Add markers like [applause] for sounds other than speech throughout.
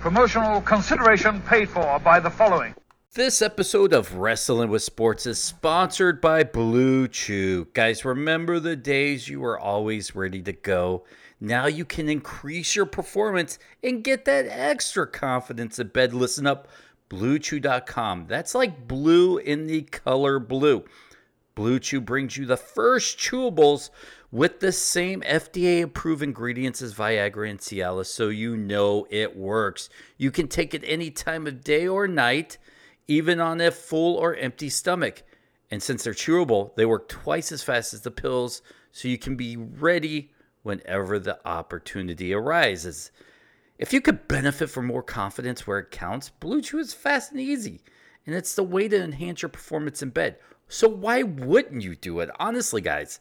Promotional consideration paid for by the following. This episode of Wrestling with Sports is sponsored by Blue Chew. Guys, remember the days you were always ready to go? Now you can increase your performance and get that extra confidence in bed. Listen up, bluechew.com. That's like blue in the color blue. Blue Chew brings you the first chewables with the same FDA approved ingredients as Viagra and Cialis, so you know it works. You can take it any time of day or night, even on a full or empty stomach. And since they're chewable, they work twice as fast as the pills, so you can be ready whenever the opportunity arises. If you could benefit from more confidence where it counts, Blue Chew is fast and easy, and it's the way to enhance your performance in bed. So why wouldn't you do it? Honestly, guys.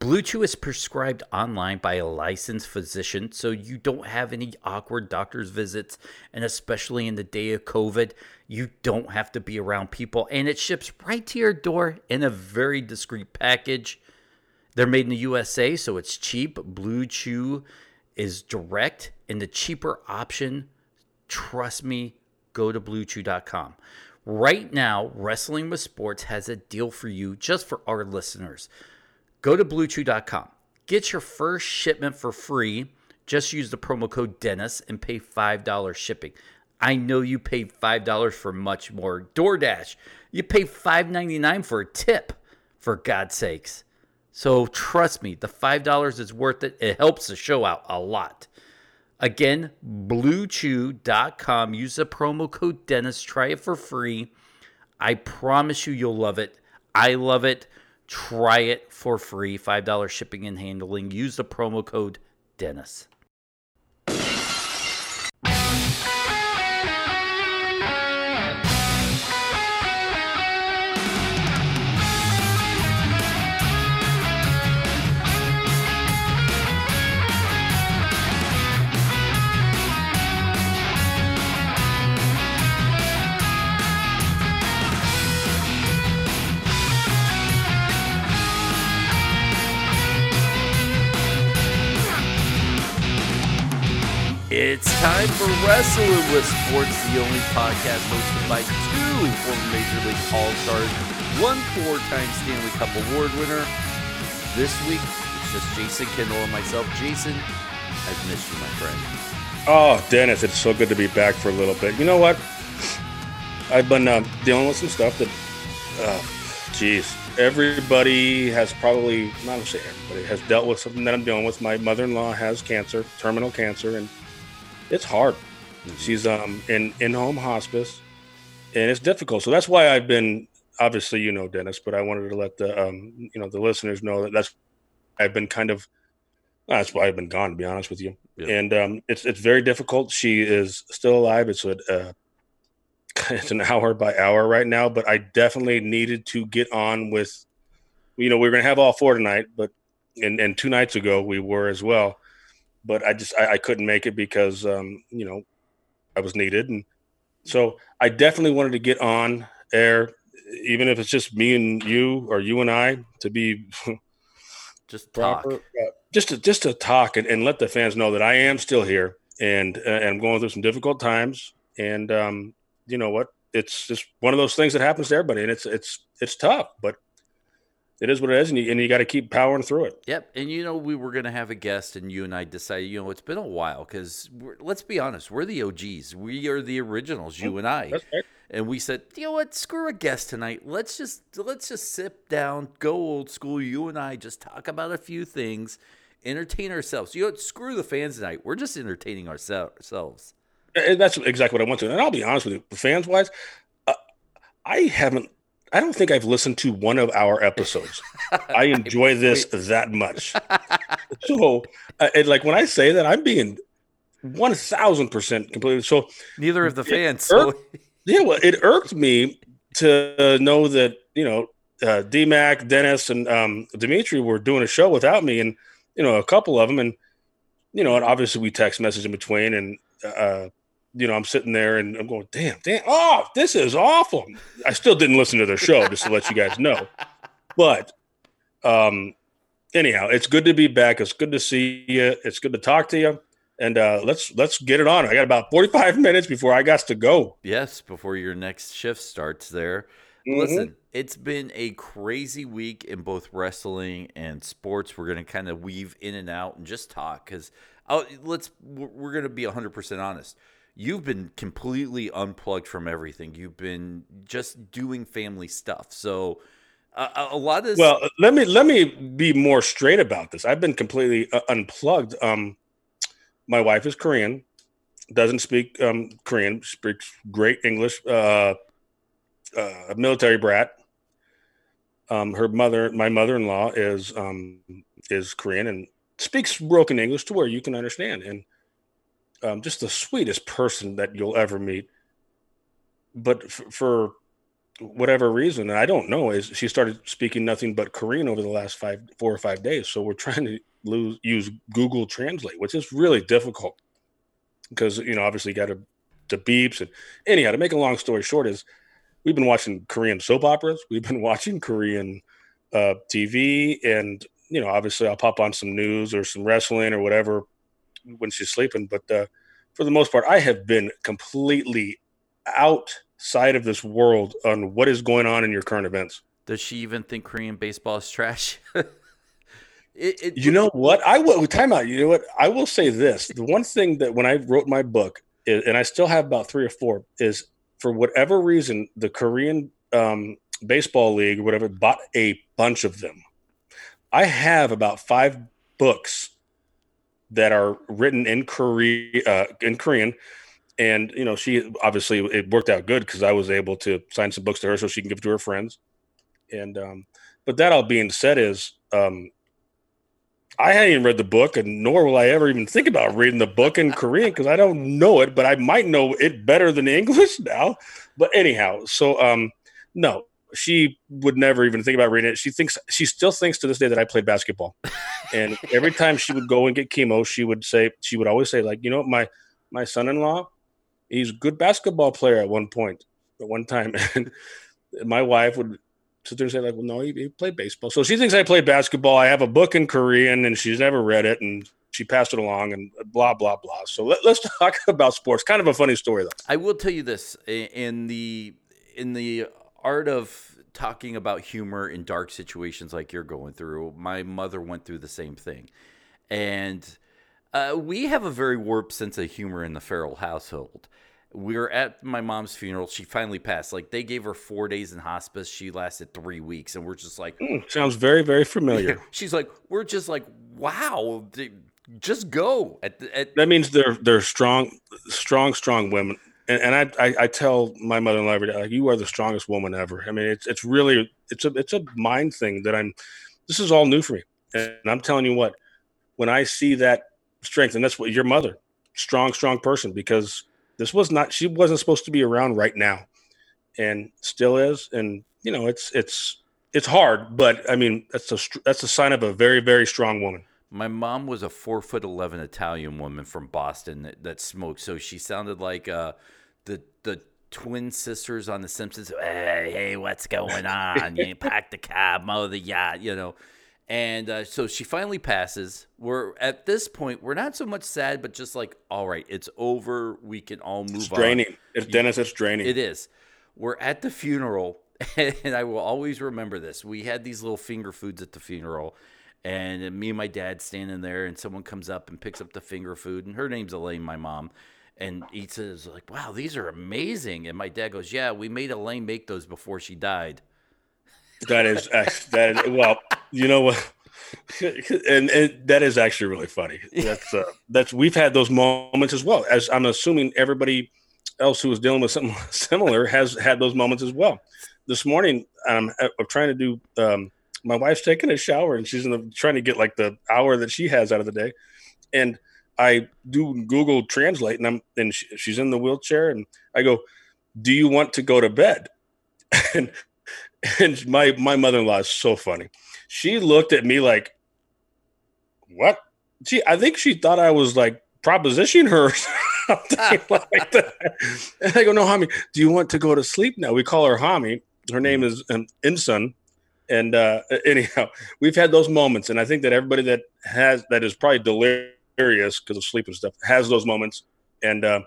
Blue Chew is prescribed online by a licensed physician, so you don't have any awkward doctor's visits. And especially in the day of COVID, you don't have to be around people. And it ships right to your door in a very discreet package. They're made in the USA, so it's cheap. Blue Chew is direct and the cheaper option. Trust me, go to bluechew.com. Right now, Wrestling with Sports has a deal for you just for our listeners. Go to bluechew.com. Get your first shipment for free. Just use the promo code Dennis and pay $5 shipping. I know you paid $5 for much more. DoorDash, you pay $5.99 for a tip, for God's sakes. So trust me, the $5 is worth it. It helps the show out a lot. Again, bluechew.com. Use the promo code Dennis. Try it for free. I promise you, you'll love it. I love it. Try it for free. $5 shipping and handling. Use the promo code Dennis. It's time for Wrestling with Sports, the only podcast hosted by two former Major League All Stars, one four time Stanley Cup Award winner. This week, it's just Jason Kendall and myself. Jason, I've missed you, my friend. Oh, Dennis, it's so good to be back for a little bit. You know what? I've been uh, dealing with some stuff that, uh, geez, everybody has probably, not to say everybody, has dealt with something that I'm dealing with. My mother in law has cancer, terminal cancer, and it's hard. Mm-hmm. She's um in in home hospice, and it's difficult. So that's why I've been obviously you know Dennis, but I wanted to let the um you know the listeners know that that's I've been kind of that's why I've been gone to be honest with you. Yeah. And um it's it's very difficult. She is still alive. It's a uh, [laughs] it's an hour by hour right now, but I definitely needed to get on with. You know, we are gonna have all four tonight, but and and two nights ago we were as well but I just I, I couldn't make it because um, you know I was needed, and so I definitely wanted to get on air, even if it's just me and you or you and I to be [laughs] just talk, proper, uh, just to just to talk and, and let the fans know that I am still here and uh, and I'm going through some difficult times, and um, you know what, it's just one of those things that happens to everybody, and it's it's it's tough, but it is what it is, and you, and you got to keep powering through it. Yep. And you know, we were going to have a guest, and you and I decided, you know, it's been a while because let's be honest, we're the OGs. We are the originals, you and I. Right. And we said, you know what? Screw a guest tonight. Let's just let's just sit down, go old school. You and I just talk about a few things, entertain ourselves. You know, what? screw the fans tonight. We're just entertaining ourselves. And that's exactly what I want to. And I'll be honest with you, fans wise, uh, I haven't I don't think I've listened to one of our episodes. I [laughs] enjoy this that much. [laughs] so, uh, like when I say that, I'm being one thousand percent completely. So neither of the fans. So. [laughs] yeah, well, it irked me to know that you know uh, DMAC, Dennis, and um, Dmitri were doing a show without me, and you know a couple of them, and you know, and obviously we text message in between, and uh, you know, I'm sitting there and I'm going, damn, damn, oh, this is awful. I still didn't listen to their show just to let you guys know. But um anyhow, it's good to be back. It's good to see you. It's good to talk to you. and uh, let's let's get it on. I got about 45 [laughs] minutes before I got to go. Yes, before your next shift starts there. Mm-hmm. Listen, it's been a crazy week in both wrestling and sports. We're going to kind of weave in and out and just talk because let's we're going to be 100% honest. You've been completely unplugged from everything. You've been just doing family stuff. So uh, a lot of this- well, let me let me be more straight about this. I've been completely uh, unplugged. Um, my wife is Korean, doesn't speak um, Korean, speaks great English. Uh, uh, a military brat. Um, her mother, my mother-in-law, is um, is Korean and speaks broken English to where you can understand, and um, just the sweetest person that you'll ever meet. But f- for whatever reason, I don't know, is she started speaking nothing but Korean over the last five, four or five days. So we're trying to lose, use Google Translate, which is really difficult because you know obviously you got to the beeps and anyhow. To make a long story short, is we've been watching Korean soap operas, we've been [laughs] watching Korean uh, TV, and you know obviously I'll pop on some news or some wrestling or whatever when she's sleeping. But uh, for the most part, I have been completely outside of this world on what is going on in your current events. Does she even think Korean baseball is trash? [laughs] It, it, you know what? I will time out. You know what? I will say this: the one thing that when I wrote my book, is, and I still have about three or four, is for whatever reason the Korean um, baseball league, or whatever, bought a bunch of them. I have about five books that are written in Korea uh, in Korean, and you know she obviously it worked out good because I was able to sign some books to her so she can give to her friends. And um, but that all being said, is um, I hadn't even read the book, and nor will I ever even think about reading the book in Korean because I don't know it, but I might know it better than English [laughs] now. But anyhow, so um, no, she would never even think about reading it. She thinks she still thinks to this day that I played basketball, and [laughs] every time she would go and get chemo, she would say she would always say like, you know, my my son-in-law, he's a good basketball player at one point, at one time, [laughs] and my wife would sit there and say like, well, no, he, he, played baseball. So she thinks I played basketball. I have a book in Korean, and she's never read it, and she passed it along, and blah blah blah. So let, us talk [laughs] about sports. Kind of a funny story, though. I will tell you this: in the in the art of talking about humor in dark situations like you're going through, my mother went through the same thing, and. Uh, we have a very warped sense of humor in the Farrell household we were at my mom's funeral. She finally passed. Like they gave her four days in hospice. She lasted three weeks, and we're just like, mm, sounds very, very familiar. [laughs] She's like, we're just like, wow, just go. At, at- that means they're they're strong, strong, strong women. And, and I, I, I tell my mother-in-law every day, like, you are the strongest woman ever. I mean, it's it's really it's a it's a mind thing that I'm. This is all new for me, and I'm telling you what, when I see that strength, and that's what your mother, strong, strong person, because this was not she wasn't supposed to be around right now and still is and you know it's it's it's hard but i mean that's a that's a sign of a very very strong woman my mom was a four foot eleven Italian woman from Boston that, that smoked, so she sounded like uh, the the twin sisters on The Simpsons. Hey, hey, what's going on? you [laughs] pack the cab, mow the yacht, you know. And uh, so she finally passes. We're at this point, we're not so much sad, but just like, all right, it's over. We can all move on. it's draining. on. It's Dennis, it's draining. It is. We're at the funeral, [laughs] and I will always remember this. We had these little finger foods at the funeral, and me and my dad standing there, and someone comes up and picks up the finger food, and her name's Elaine, my mom. And he says, like, wow, these are amazing. And my dad goes, yeah, we made Elaine make those before she died. That is [laughs] that is well, you know what, [laughs] and, and, that is actually really funny. That's uh, that's we've had those moments as well. As I'm assuming everybody else who is dealing with something [laughs] similar has had those moments as well. This morning, I'm, I'm trying to do. Um, my wife's taking a shower and she's in the, trying to get like the hour that she has out of the day, and I do Google Translate and I'm and she, she's in the wheelchair and I go, "Do you want to go to bed?" [laughs] and and my my mother-in-law is so funny. She looked at me like, "What?" She, I think she thought I was like propositioning her [laughs] [laughs] like that. And I go, "No, Hami, do you want to go to sleep now?" We call her Hami. Her name is um, Insun. And uh, anyhow, we've had those moments, and I think that everybody that has that is probably delirious delirious because of sleep and stuff, has those moments. And uh,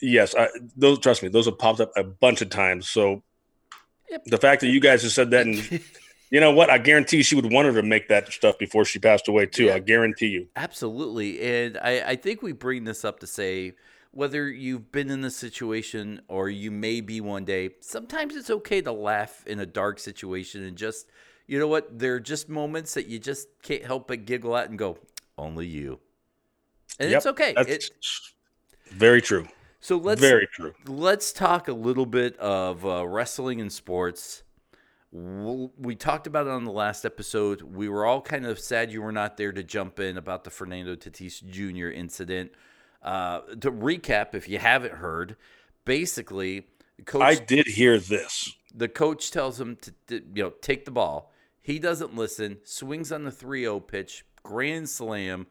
yes, I, those trust me, those have popped up a bunch of times. So yep. the fact that you guys have said that, and [laughs] you know what, I guarantee she would want her to make that stuff before she passed away too. Yeah. I guarantee you. Absolutely, and I, I think we bring this up to say whether you've been in this situation or you may be one day, sometimes it's okay to laugh in a dark situation and just, you know what, there are just moments that you just can't help but giggle at and go, only you. And yep, it's okay. It's very true. So let's very true. Let's talk a little bit of uh, wrestling and sports. We talked about it on the last episode. We were all kind of sad you were not there to jump in about the Fernando Tatis Jr. incident. Uh, to recap, if you haven't heard, basically, coach. I did hear this. The coach tells him to, to you know take the ball. He doesn't listen. Swings on the 3-0 pitch. Grand slam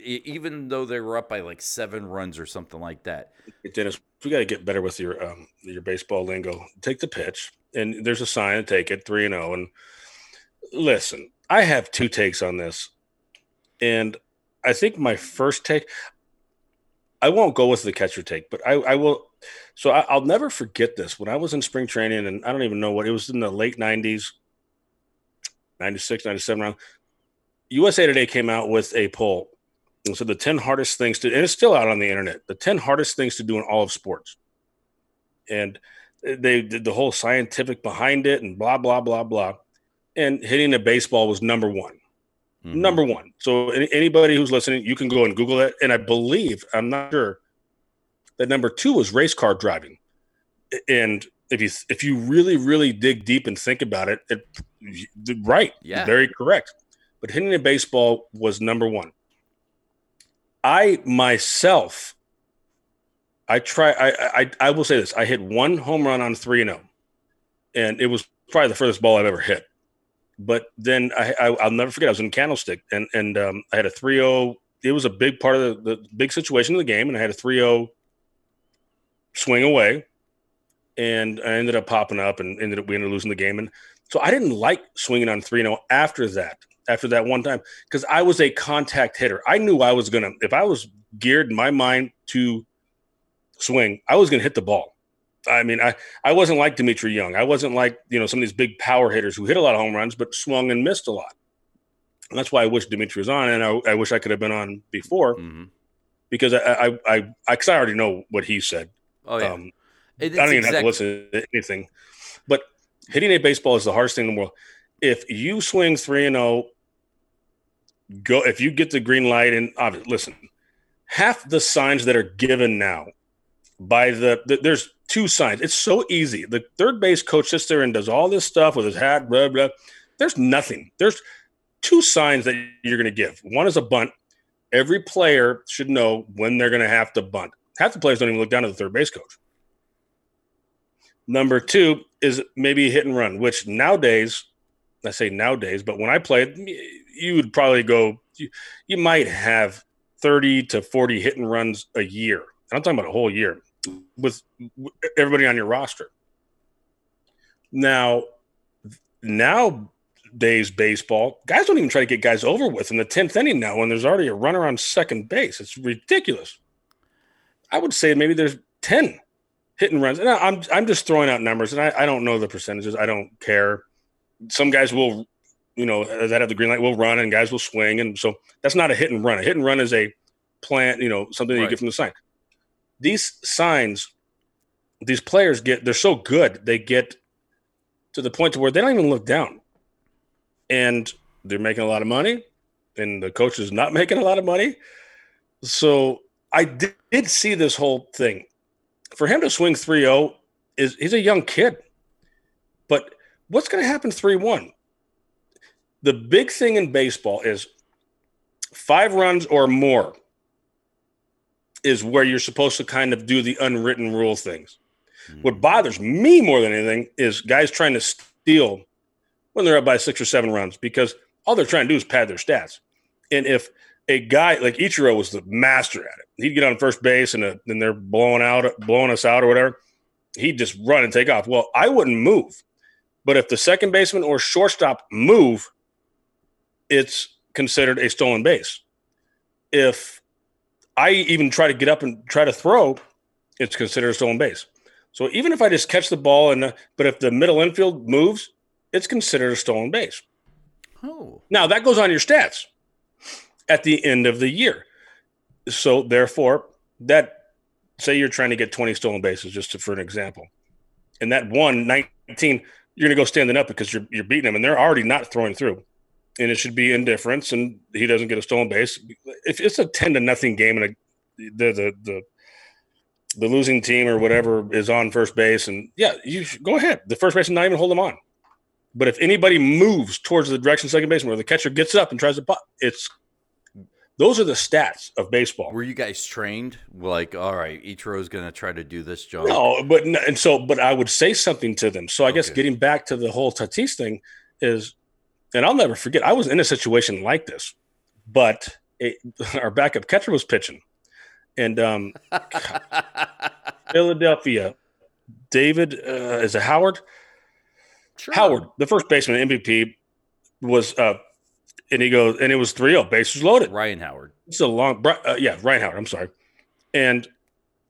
even though they were up by like seven runs or something like that. Dennis, we got to get better with your um, your baseball lingo. Take the pitch, and there's a sign to take it three and zero. Oh, and listen, I have two takes on this, and I think my first take, I won't go with the catcher take, but I, I will. So I, will never forget this. When I was in spring training, and I don't even know what it was in the late '90s, 96, 97 round. USA Today came out with a poll and so the 10 hardest things to, and it's still out on the internet, the 10 hardest things to do in all of sports. And they did the whole scientific behind it and blah, blah, blah, blah. And hitting a baseball was number one. Mm-hmm. Number one. So anybody who's listening, you can go and Google it. And I believe, I'm not sure, that number two was race car driving. And if you if you really really dig deep and think about it, it right, yeah, very correct. But hitting a baseball was number one. I myself, I try. I, I I will say this: I hit one home run on three and zero, oh, and it was probably the furthest ball I've ever hit. But then I, I will never forget. I was in Candlestick, and and um, I had a 3-0. It was a big part of the, the big situation of the game, and I had a 3-0 swing away, and I ended up popping up, and ended up we ended up losing the game. And so I didn't like swinging on 3-0 after that after that one time because I was a contact hitter. I knew I was gonna if I was geared in my mind to swing, I was gonna hit the ball. I mean, I I wasn't like Dmitri Young. I wasn't like you know some of these big power hitters who hit a lot of home runs but swung and missed a lot. And that's why I wish Dmitri was on, and I, I wish I could have been on before mm-hmm. because I I I, I, I already know what he said. Oh yeah. Um, I don't even exactly- have to listen to anything. But hitting a baseball is the hardest thing in the world. If you swing three and zero oh go if you get the green light and obviously listen half the signs that are given now by the, the, there's two signs. It's so easy. The third base coach sits there and does all this stuff with his hat blah blah. There's nothing. There's two signs that you're going to give. One is a bunt. Every player should know when they're going to have to bunt. Half the players don't even look down at the third base coach. Number two is maybe hit and run which nowadays i say nowadays but when i played you would probably go, you, you might have 30 to 40 hit and runs a year. I'm talking about a whole year with everybody on your roster. Now, nowadays baseball, guys don't even try to get guys over with in the 10th inning now when there's already a runner on second base. It's ridiculous. I would say maybe there's 10 hit and runs. And I'm, I'm just throwing out numbers and I, I don't know the percentages. I don't care. Some guys will you know, that have the green light will run and guys will swing. And so that's not a hit and run. A hit and run is a plant, you know, something that right. you get from the sign. These signs, these players get, they're so good, they get to the point to where they don't even look down. And they're making a lot of money, and the coach is not [laughs] making a lot of money. So I did, did see this whole thing. For him to swing 3 0 is he's a young kid. But what's going to happen 3 1? The big thing in baseball is five runs or more is where you're supposed to kind of do the unwritten rule things. Mm-hmm. What bothers me more than anything is guys trying to steal when they're up by six or seven runs because all they're trying to do is pad their stats. And if a guy like Ichiro was the master at it, he'd get on first base and then they're blowing out, blowing us out or whatever. He'd just run and take off. Well, I wouldn't move, but if the second baseman or shortstop move, it's considered a stolen base. if I even try to get up and try to throw, it's considered a stolen base. So even if I just catch the ball and but if the middle infield moves, it's considered a stolen base. Oh. Now that goes on your stats at the end of the year. So therefore, that say you're trying to get 20 stolen bases, just to, for an example, and that one 19, you're going to go standing up because you're you're beating them, and they're already not throwing through, and it should be indifference, and he doesn't get a stolen base. If it's a 10 to nothing game and a, the the the the losing team or whatever is on first base, and yeah, you should, go ahead. The first baseman not even hold them on. But if anybody moves towards the direction second baseman where the catcher gets up and tries to pop, it's those are the stats of baseball. Were you guys trained? Like, all right, Ichiro is going to try to do this job. No, but and so, but I would say something to them. So I guess getting back to the whole Tatis thing is, and I'll never forget. I was in a situation like this, but it, [laughs] our backup catcher was pitching, and um, [laughs] Philadelphia, David uh, is a Howard. Sure. Howard, the first baseman MVP, was uh, and he goes, and it was 3 0, bases loaded. Ryan Howard. It's a long, uh, yeah, Ryan Howard. I'm sorry. And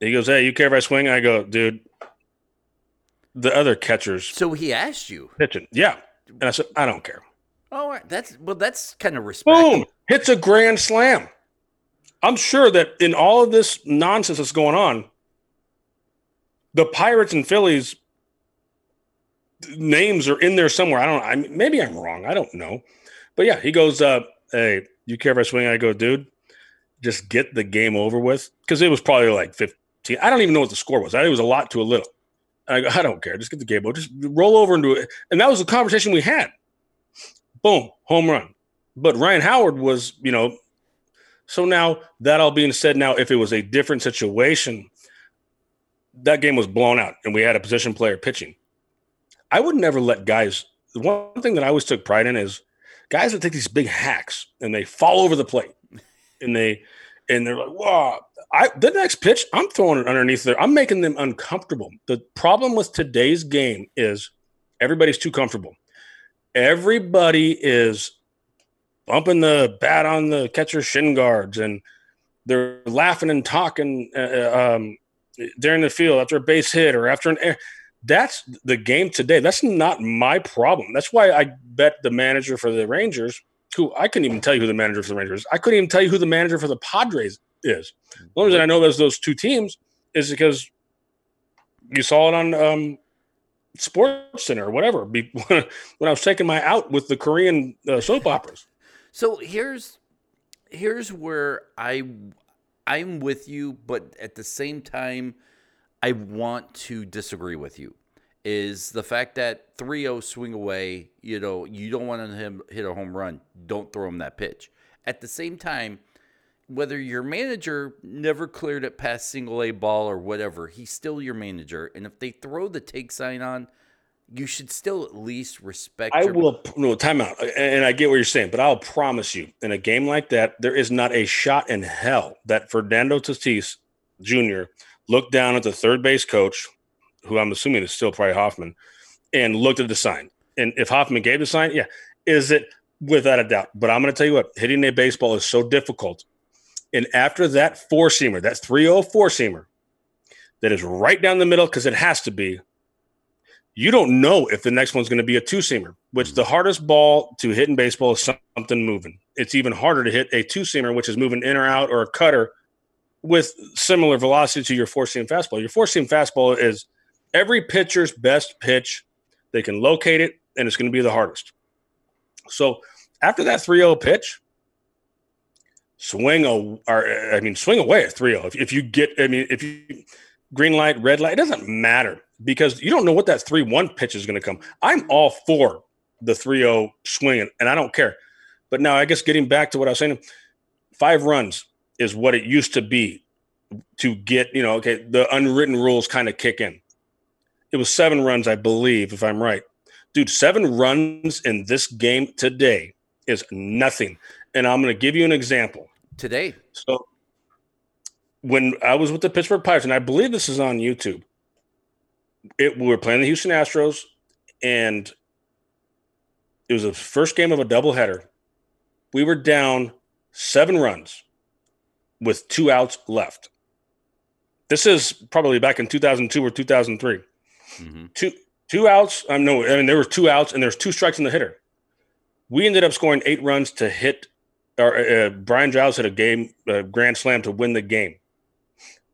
he goes, Hey, you care if I swing? I go, Dude, the other catchers. So he asked you. Pitching. Yeah. And I said, I don't care. Oh, that's, well, that's kind of respect. Boom. Hits a grand slam. I'm sure that in all of this nonsense that's going on, the Pirates and Phillies names are in there somewhere. I don't. I maybe I'm wrong. I don't know. But yeah, he goes, uh, hey, you care if I swing? I go, dude, just get the game over with. Because it was probably like 15. I don't even know what the score was. I think it was a lot to a little. I go, I don't care. Just get the game over. Just roll over do it. And that was the conversation we had. Boom, home run. But Ryan Howard was, you know, so now that all being said, now if it was a different situation, that game was blown out and we had a position player pitching. I would never let guys. The one thing that I always took pride in is guys that take these big hacks and they fall over the plate and they and they're like, "Wow!" I the next pitch, I'm throwing it underneath there. I'm making them uncomfortable. The problem with today's game is everybody's too comfortable. Everybody is bumping the bat on the catcher's shin guards and they're laughing and talking uh, uh um, during the field after a base hit or after an air that's the game today. That's not my problem. That's why I bet the manager for the Rangers, who I couldn't even tell you who the manager for the Rangers is. I couldn't even tell you who the manager for the Padres is. The only reason I know there's those two teams is because you saw it on um, Sports Center or whatever [laughs] when I was taking my out with the Korean uh, soap [laughs] operas. So here's here's where I I'm with you, but at the same time – I want to disagree with you is the fact that 3-0 swing away, you know, you don't want him hit a home run, don't throw him that pitch. At the same time, whether your manager never cleared it past single A ball or whatever, he's still your manager. And if they throw the take sign on, you should still at least respect. I your- will no timeout, and I get what you're saying, but I'll promise you, in a game like that, there is not a shot in hell that Fernando Tatis Jr looked down at the third base coach, who I'm assuming is still probably Hoffman, and looked at the sign. And if Hoffman gave the sign, yeah, is it without a doubt? But I'm going to tell you what, hitting a baseball is so difficult. And after that four seamer, that 304 seamer, that is right down the middle because it has to be. You don't know if the next one's going to be a two seamer, which the mm-hmm. hardest ball to hit in baseball is something moving. It's even harder to hit a two seamer, which is moving in or out, or a cutter with similar velocity to your four seam fastball. Your four seam fastball is every pitcher's best pitch. They can locate it, and it's going to be the hardest. So after that 3 0 pitch, swing a, or I mean, swing away at 3 0. If, if you get, I mean, if you green light, red light, it doesn't matter because you don't know what that 3 1 pitch is going to come. I'm all for the 3 0 swing, and I don't care. But now, I guess getting back to what I was saying, five runs is what it used to be to get, you know, okay, the unwritten rules kind of kick in. It was seven runs, I believe, if I'm right. Dude, seven runs in this game today is nothing. And I'm going to give you an example. Today. So when I was with the Pittsburgh Pirates, and I believe this is on YouTube, it, we were playing the Houston Astros, and it was the first game of a doubleheader. We were down seven runs with two outs left. This is probably back in 2002 or 2003. Mm-hmm. Two two outs. I um, no, I mean there were two outs and there's two strikes in the hitter. We ended up scoring eight runs to hit. Or uh, Brian Giles hit a game uh, grand slam to win the game.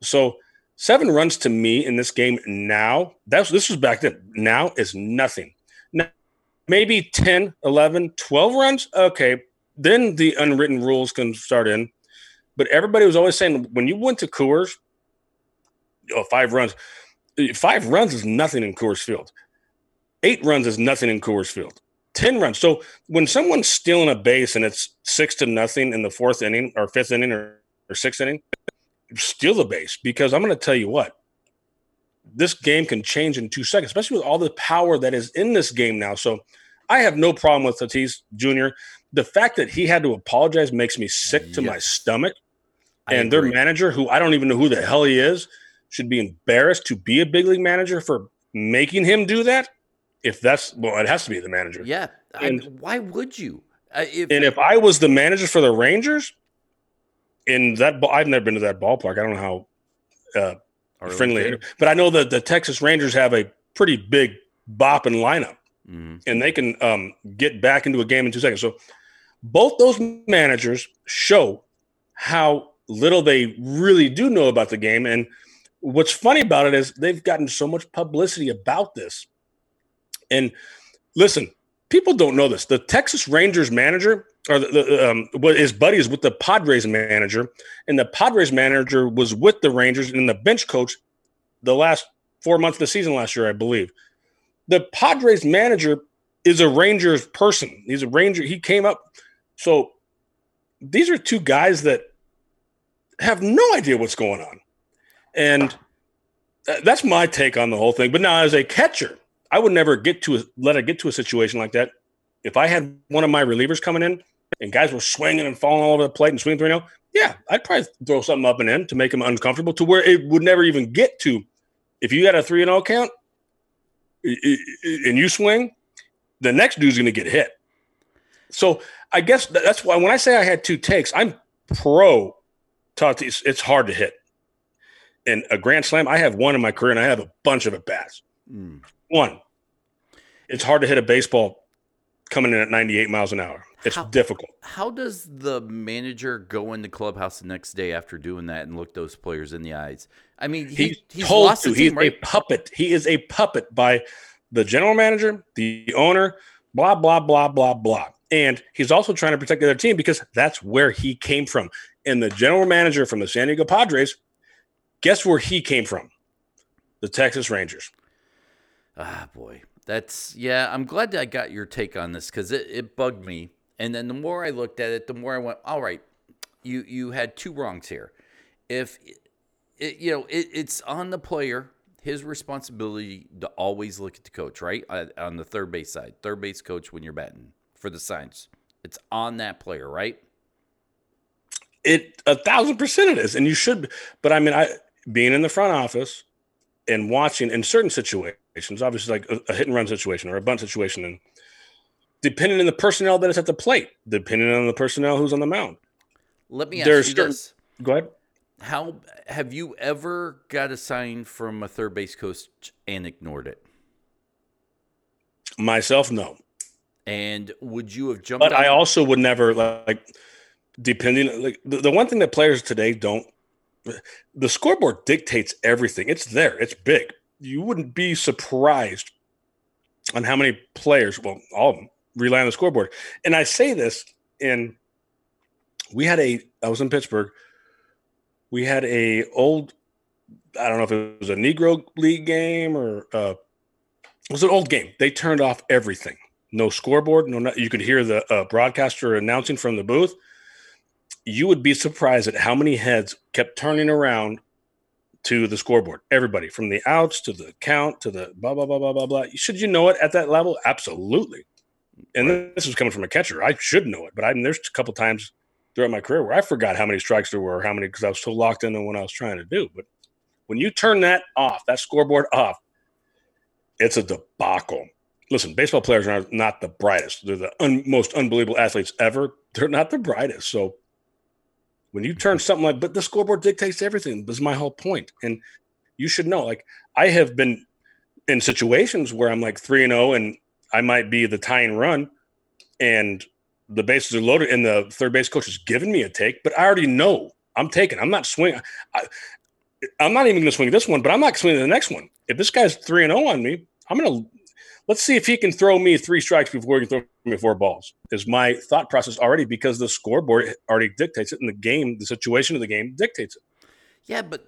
So seven runs to me in this game now. That's this was back then. Now is nothing. Now, maybe 10, 11, 12 runs. Okay, then the unwritten rules can start in. But everybody was always saying when you went to Coors, oh, five runs. Five runs is nothing in Coors Field. Eight runs is nothing in Coors Field. 10 runs. So when someone's stealing a base and it's six to nothing in the fourth inning or fifth inning or, or sixth inning, steal the base because I'm going to tell you what, this game can change in two seconds, especially with all the power that is in this game now. So I have no problem with Tatis Jr. The fact that he had to apologize makes me sick to my stomach. I and agree. their manager, who I don't even know who the hell he is, should be embarrassed to be a big league manager for making him do that. If that's well, it has to be the manager. Yeah, and I, why would you? Uh, if, and if I was the manager for the Rangers, in that I've never been to that ballpark. I don't know how uh, friendly, but I know that the Texas Rangers have a pretty big bopping lineup, mm-hmm. and they can um, get back into a game in two seconds. So both those managers show how little they really do know about the game, and what's funny about it is they've gotten so much publicity about this. And listen, people don't know this. The Texas Rangers manager, or the, the um, his buddy is with the Padres manager, and the Padres manager was with the Rangers and the bench coach the last four months of the season last year, I believe. The Padres manager is a Rangers person. He's a Ranger. He came up. So these are two guys that have no idea what's going on. And that's my take on the whole thing. But now, as a catcher, I would never get to a, let it get to a situation like that. If I had one of my relievers coming in and guys were swinging and falling all over the plate and swinging 3 0, yeah, I'd probably throw something up and in to make them uncomfortable to where it would never even get to. If you got a 3 0 count and you swing, the next dude's going to get hit. So I guess that's why when I say I had two takes, I'm pro Tatis. It's hard to hit And a grand slam, I have one in my career and I have a bunch of at bats. Mm. One. It's hard to hit a baseball coming in at 98 miles an hour. It's how, difficult. How does the manager go in the clubhouse the next day after doing that and look those players in the eyes? I mean, he, he's, he's told to. He's right? a puppet. He is a puppet by the general manager, the owner, blah, blah, blah, blah, blah. And he's also trying to protect the other team because that's where he came from. And the general manager from the San Diego Padres Guess where he came from? The Texas Rangers. Ah, boy. That's, yeah, I'm glad that I got your take on this because it, it bugged me. And then the more I looked at it, the more I went, all right, you, you had two wrongs here. If, it, you know, it, it's on the player, his responsibility to always look at the coach, right? On the third base side, third base coach when you're batting for the signs. It's on that player, right? It a thousand percent it is, and you should. But I mean, I being in the front office and watching in certain situations, obviously like a, a hit and run situation or a bunt situation, and depending on the personnel that is at the plate, depending on the personnel who's on the mound. Let me ask There's you this. Go ahead. How have you ever got a sign from a third base coach and ignored it? Myself, no. And would you have jumped? But I also would never like, depending like the, the one thing that players today don't the scoreboard dictates everything. It's there. It's big. You wouldn't be surprised on how many players, well, all of them, rely on the scoreboard. And I say this in we had a I was in Pittsburgh. We had a old I don't know if it was a Negro League game or uh, it was an old game. They turned off everything. No scoreboard. No, you could hear the uh, broadcaster announcing from the booth you would be surprised at how many heads kept turning around to the scoreboard. Everybody from the outs to the count to the blah blah blah blah blah blah. Should you know it at that level? Absolutely. And right. this is coming from a catcher. I should know it, but I mean, there's a couple times throughout my career where I forgot how many strikes there were, how many because I was so locked in on what I was trying to do. But when you turn that off, that scoreboard off, it's a debacle. Listen, baseball players are not the brightest. They're the un- most unbelievable athletes ever. They're not the brightest. So When you turn something like, but the scoreboard dictates everything. This is my whole point. And you should know, like, I have been in situations where I'm like 3 and 0 and I might be the tying run and the bases are loaded and the third base coach is giving me a take, but I already know I'm taking. I'm not swinging. I, am not even going to swing this one, but I'm not swinging the next one. If this guy's 3 and 0 on me, I'm going to let's see if he can throw me three strikes before he can throw me four balls. Is my thought process already because the scoreboard already dictates it, and the game, the situation of the game dictates it. Yeah, but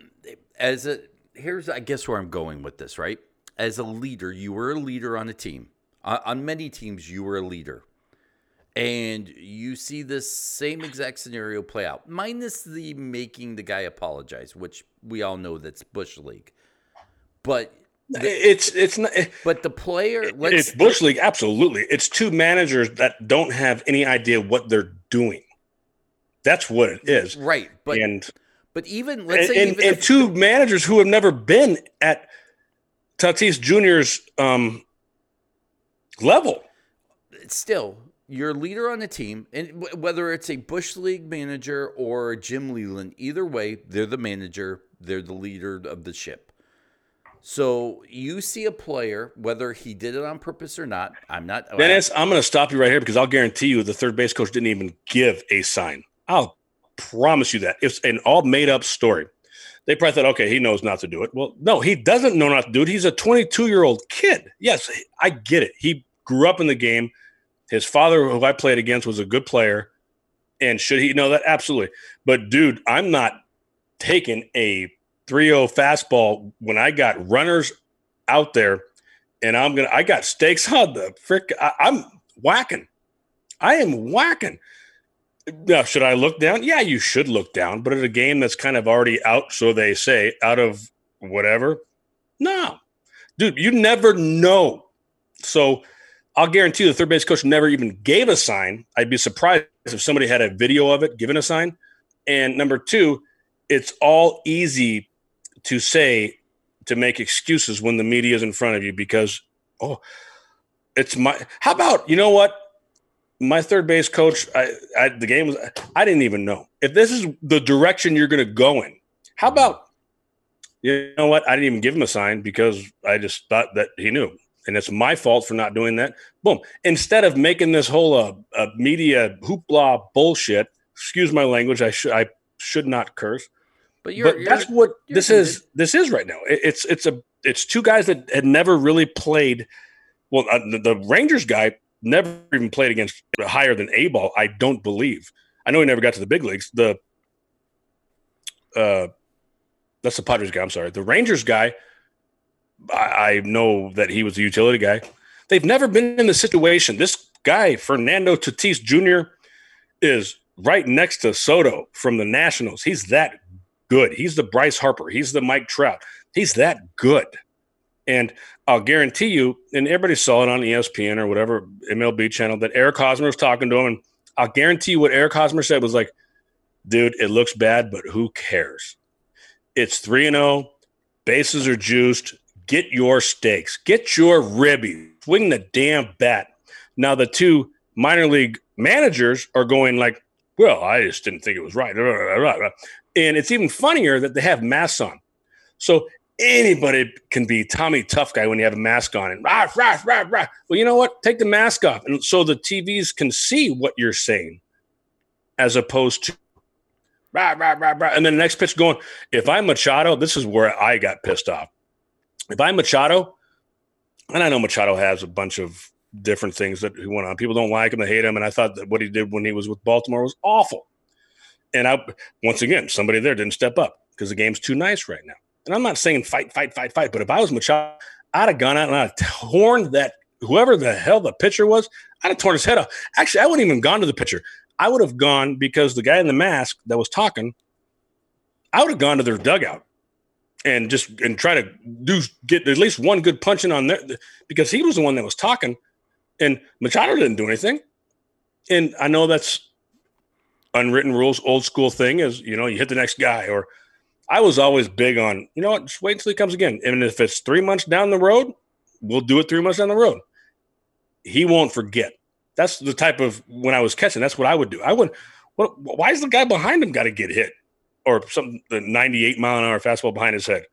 as a here's I guess where I'm going with this, right? As a leader, you were a leader on a team. On many teams, you were a leader. And you see this same exact scenario play out, minus the making the guy apologize, which we all know that's Bush League. But it's it's not. But the player, it's bush league. Absolutely, it's two managers that don't have any idea what they're doing. That's what it is, right? But and but even let's and, say and, even and if, two managers who have never been at Tatis Junior's um, level. Still, you're leader on the team, and whether it's a bush league manager or Jim Leyland, either way, they're the manager. They're the leader of the ship. So you see a player, whether he did it on purpose or not. I'm not. Dennis, I'm going to stop you right here because I'll guarantee you the third base coach didn't even give a sign. I'll promise you that. It's an all made up story. They probably thought, okay, he knows not to do it. Well, no, he doesn't know not to do it. He's a 22 year old kid. Yes, I get it. He grew up in the game. His father, who I played against, was a good player. And should he know that? Absolutely. But dude, I'm not taking a 3-0 fastball when I got runners out there and I'm gonna I got stakes [laughs] on the frick I, am whacking. I am whacking. Now, should I look down? Yeah, you should look down, but at a game that's kind of already out, so they say, out of whatever. No. Dude, you never know. So I'll guarantee the third base coach never even gave a sign. I'd be surprised if somebody had a video of it given a sign. And number two, it's all easy to say to make excuses when the media is in front of you because oh it's my how about you know what? My third base coach I, I the game was i didn't even know. If this is the direction you're going to go in how about you know what? I didn't even give him a sign because i just thought that he knew. And it's my fault for not doing that. Boom. Instead of making this whole uh, uh, media hoopla bullshit excuse my language i should i should not curse but, you're, but you're, that's what this is. This is right now. It's it's a it's two guys that had never really played. Well, uh, the, the, Rangers guy never even played against higher than A ball. I don't believe. I know he never got to the big leagues. The uh, that's the Padres guy. I'm sorry. The Rangers guy. I, I know that he was a utility guy. They've never been in the situation. This guy, Fernando Tatis Jr., is right next to Soto from the Nationals. He's that good. He's the Bryce Harper. He's the Mike Trout. He's that good. And I'll guarantee you, and everybody saw it on ESPN or whatever MLB channel, that Eric Hosmer was talking to him. And I'll guarantee you what Eric Hosmer said was like, dude, it looks bad, but who cares? It's 3 and 0. Bases are juiced. Get your stakes. Get your ribby. Swing the damn bat. Now, the two minor league managers are going like, well, I just didn't think it was right. And it's even funnier that they have masks on. So anybody can be Tommy Tough Guy when you have a mask on. And rah, rah, rah, rah. Well, you know what? Take the mask off. And so the TVs can see what you're saying as opposed to rah, rah, rah, rah. And then the next pitch going, if I'm Machado, this is where I got pissed off. If I'm Machado, and I know Machado has a bunch of different things that he went on. People don't like him, they hate him. And I thought that what he did when he was with Baltimore was awful. And I, once again, somebody there didn't step up because the game's too nice right now. And I'm not saying fight, fight, fight, fight, but if I was Machado, I'd have gone out and I'd have torn that whoever the hell the pitcher was, I'd have torn his head off. Actually, I wouldn't even gone to the pitcher. I would have gone because the guy in the mask that was talking, I would have gone to their dugout and just and try to do get at least one good punching on there because he was the one that was talking, and Machado didn't do anything. And I know that's unwritten rules, old school thing is, you know, you hit the next guy. Or I was always big on, you know what, just wait until he comes again. And if it's three months down the road, we'll do it three months down the road. He won't forget. That's the type of when I was catching, that's what I would do. I would What, why is the guy behind him got to get hit or something? The 98 mile an hour fastball behind his head.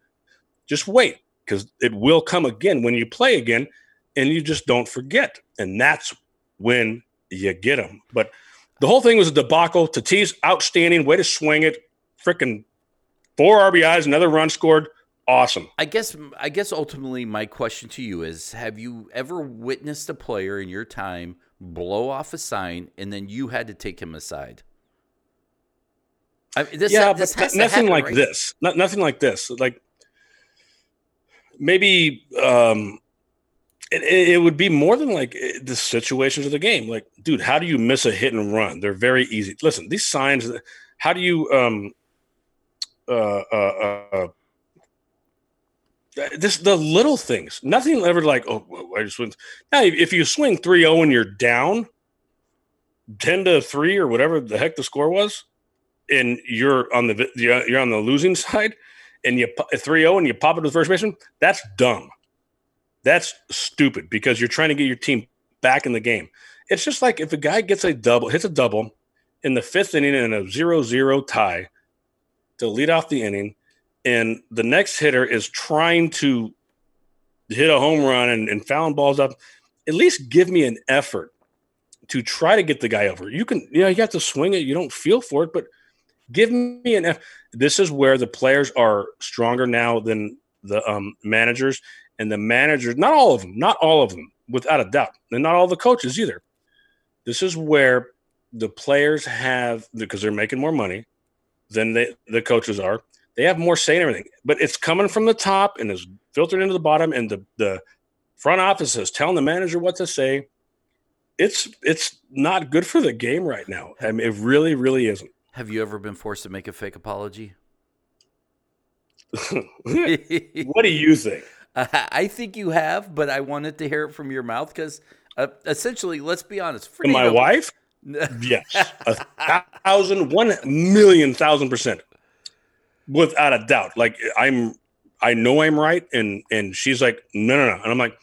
Just wait because it will come again when you play again, and you just don't forget, and that's when you get them. But the whole thing was a debacle. Tatis outstanding, way to swing it, freaking four RBIs, another run scored. Awesome. I guess I guess ultimately my question to you is have you ever witnessed a player in your time blow off a sign and then you had to take him aside? I mean, this, yeah, this but nothing happen, like right? this. Not, nothing like this. Like maybe um, it, it, would be more than like eh, the situations of the game. Like, dude, how do you miss a hit and run? They're very easy. Listen, these signs. How do you um, uh, uh, uh, this the little things. Nothing ever like oh I just went. Now if you swing 3-0 and you're down ten to three or whatever the heck the score was, and you're on the you're on the losing [laughs] side, and you 3-0 and you pop it to the first baseman, that's dumb. That's stupid because you're trying to get your team back in the game. It's just like if a guy gets a double, hits a double in the fifth inning in a 0-0 tie to lead off the inning and the next hitter is trying to hit a home run and, and fouling balls up, at least give me an effort to try to get the guy over. You can, you know, you have to swing it. You don't feel for it, but give me an F. This is where the players are stronger now than the um, managers and the managers. Not all of them, not all of them, without a doubt, and not all the coaches either. This is where the players have because they're making more money than they, the coaches are they have more say in everything, but it's coming from the top and is filtered into the bottom, and the the front office is telling the manager what to say. It's it's not good for the game right now. I mean, it really, really isn't. Have you ever been forced to make a fake apology? [laughs] [laughs] what do you think? [laughs] I think you have, but I wanted to hear it from your mouth because uh, essentially, let's be honest. My wife? [laughs] yes, a thousand, one million, thousand percent without a doubt. Like I'm, I know I'm right, and and she's like, no, no, no, and I'm like,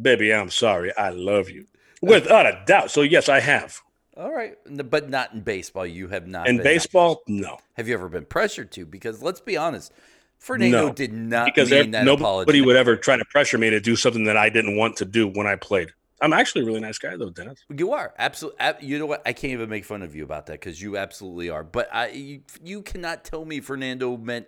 baby, I'm sorry, I love you, without a doubt. So yes, I have. All right, but not in baseball. You have not. In baseball, no. Have you ever been pressured to? Because let's be honest, Fernando no, did not because mean that nobody apology. would ever try to pressure me to do something that I didn't want to do when I played. I'm actually a really nice guy, though, Dennis. You are absolutely. You know what? I can't even make fun of you about that because you absolutely are. But I, you, you cannot tell me Fernando meant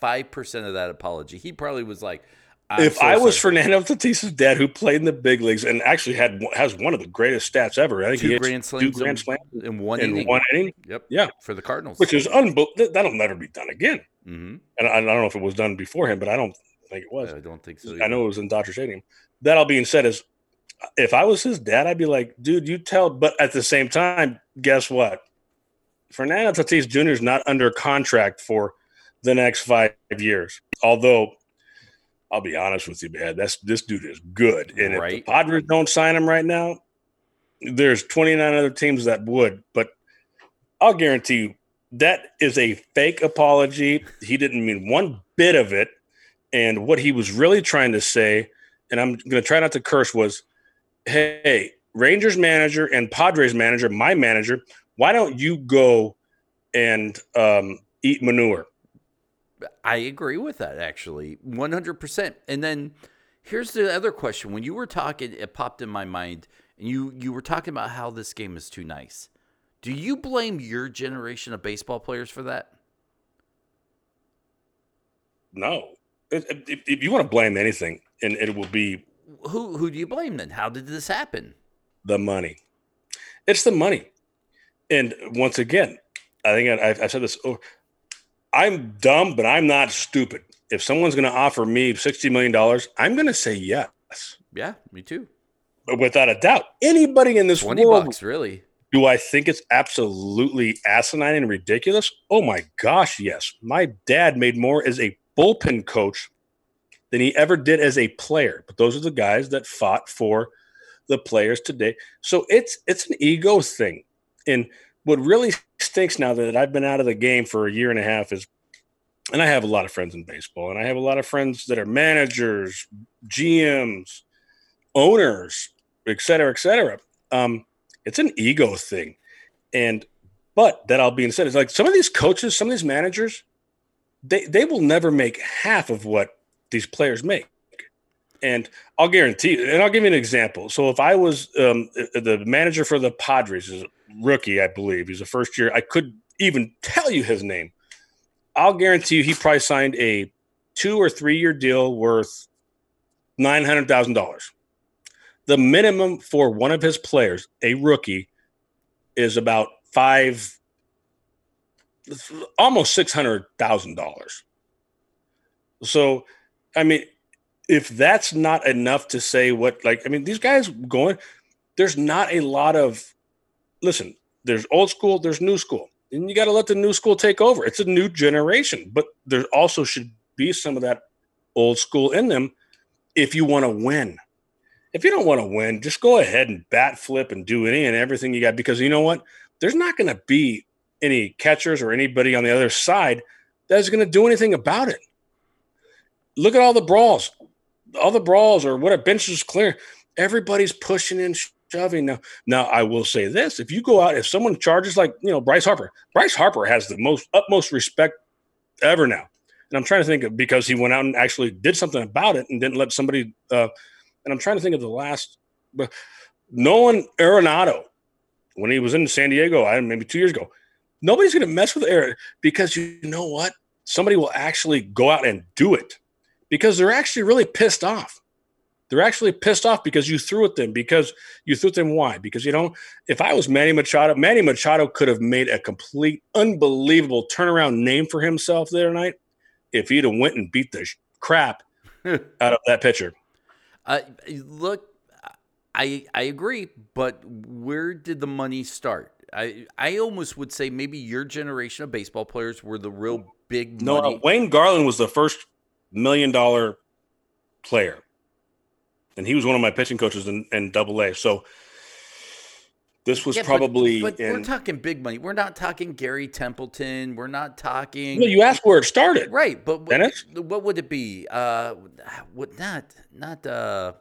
five percent of that apology. He probably was like, if so I was sorry. Fernando Tatis's dad, who played in the big leagues and actually had has one of the greatest stats ever, I think two he grand slams, two grand slams in one in inning. one inning. Yep. Yeah, for the Cardinals, which is unbelievable. That'll never be done again. Mm-hmm. And I, I, don't know if it was done before him, but I don't think it was. I don't think so. Either. I know it was in Dodger Stadium. That all being said, is if I was his dad, I'd be like, dude, you tell. But at the same time, guess what? Fernando Tatis Jr. is not under contract for the next five years. Although, I'll be honest with you, man, that's this dude is good. And right. if the Padres don't sign him right now, there's 29 other teams that would. But I'll guarantee you that is a fake apology. He didn't mean one bit of it. And what he was really trying to say, and I'm going to try not to curse, was – hey, Rangers manager and Padres manager, my manager, why don't you go and um, eat manure? I agree with that actually, 100%. And then here's the other question. When you were talking, it popped in my mind, and you you were talking about how this game is too nice. Do you blame your generation of baseball players for that? No. If, if you want to blame anything, and it will be who who do you blame then? How did this happen? The money. It's the money. And once again, I think I, have said this. Oh, I'm dumb, but I'm not stupid. If someone's going to offer me sixty million dollars, I'm going to say yes. Yeah, me too. But without a doubt, anybody in this 20 world, bucks, really. Do I think it's absolutely asinine and ridiculous? Oh my gosh, yes. My dad made more as a bullpen coach than he ever did as a player. But those are the guys that fought for the players today. So it's it's an ego thing. And what really stinks now that I've been out of the game for a year and a half is and I have a lot of friends in baseball and I have a lot of friends that are managers, GMs, owners, et cetera, et cetera. Um, it's an ego thing. And But that all being said, it's like some of these coaches, some of these managers, they they will never make half of what these players make. And I'll guarantee and I'll give you an example. So if I was um, the manager for the Padres, rookie, I believe, he's a first year. I could even tell you his name. I'll guarantee you, he probably signed a two or three year deal worth nine hundred thousand dollars. The minimum for one of his players, a rookie, is about five, almost six hundred thousand dollars. So, I mean, if that's not enough to say what, like, I mean, these guys going, there's not a lot of, listen, there's old school, there's new school, and you got to let the new school take over. It's a new generation, but there also should be some of that old school in them if you want to win. If you don't want to win, just go ahead and bat flip and do any and everything you got because you know what? There's not going to be any catchers or anybody on the other side that's going to do anything about it. Look at all the brawls all the brawls or what a bench is clear, everybody's pushing and shoving. Now, now I will say this: if you go out, if someone charges like you know Bryce Harper, Bryce Harper has the most utmost respect ever now. And I'm trying to think of because he went out and actually did something about it and didn't let somebody. Uh, and I'm trying to think of the last. But Nolan Arenado, when he was in San Diego, I maybe two years ago, nobody's going to mess with Aaron because you know what? Somebody will actually go out and do it because they're actually really pissed off. They're actually pissed off because you threw at them. Because you threw at them. Why? Because you know, if I was Manny Machado, Manny Machado could have made a complete, unbelievable turnaround name for himself there tonight if he'd have went and beat the crap [laughs] out of that pitcher. Uh, look, I I agree, but where did the money start? I I almost would say maybe your generation of baseball players were the real big no, money. No, Wayne Garland was the first million dollar player. And he was one of my pitching coaches in, in double A. So this was yeah, probably but, but in, we're talking big money. We're not talking Gary Templeton. We're not talking Well, you asked where it started. Right, but Dennis? what, what would it be? Uh what not not uh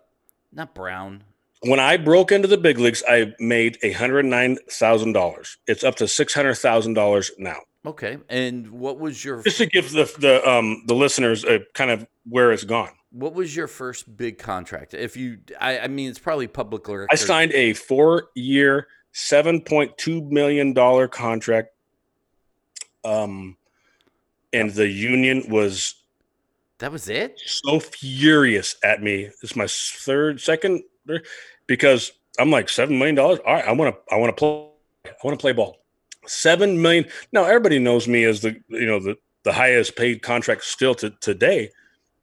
not Brown. When I broke into the big leagues, I made a hundred nine thousand dollars. It's up to six hundred thousand dollars now. Okay, and what was your just to give the the um the listeners a kind of where it's gone? What was your first big contract? If you, I, I mean, it's probably public. Record. I signed a four-year, seven point two million dollar contract. Um, and the union was that was it. So furious at me. It's my third, second, because I'm like seven million dollars. All right, I want to, I want to play, I want to play ball. Seven million. Now everybody knows me as the you know the the highest paid contract still to today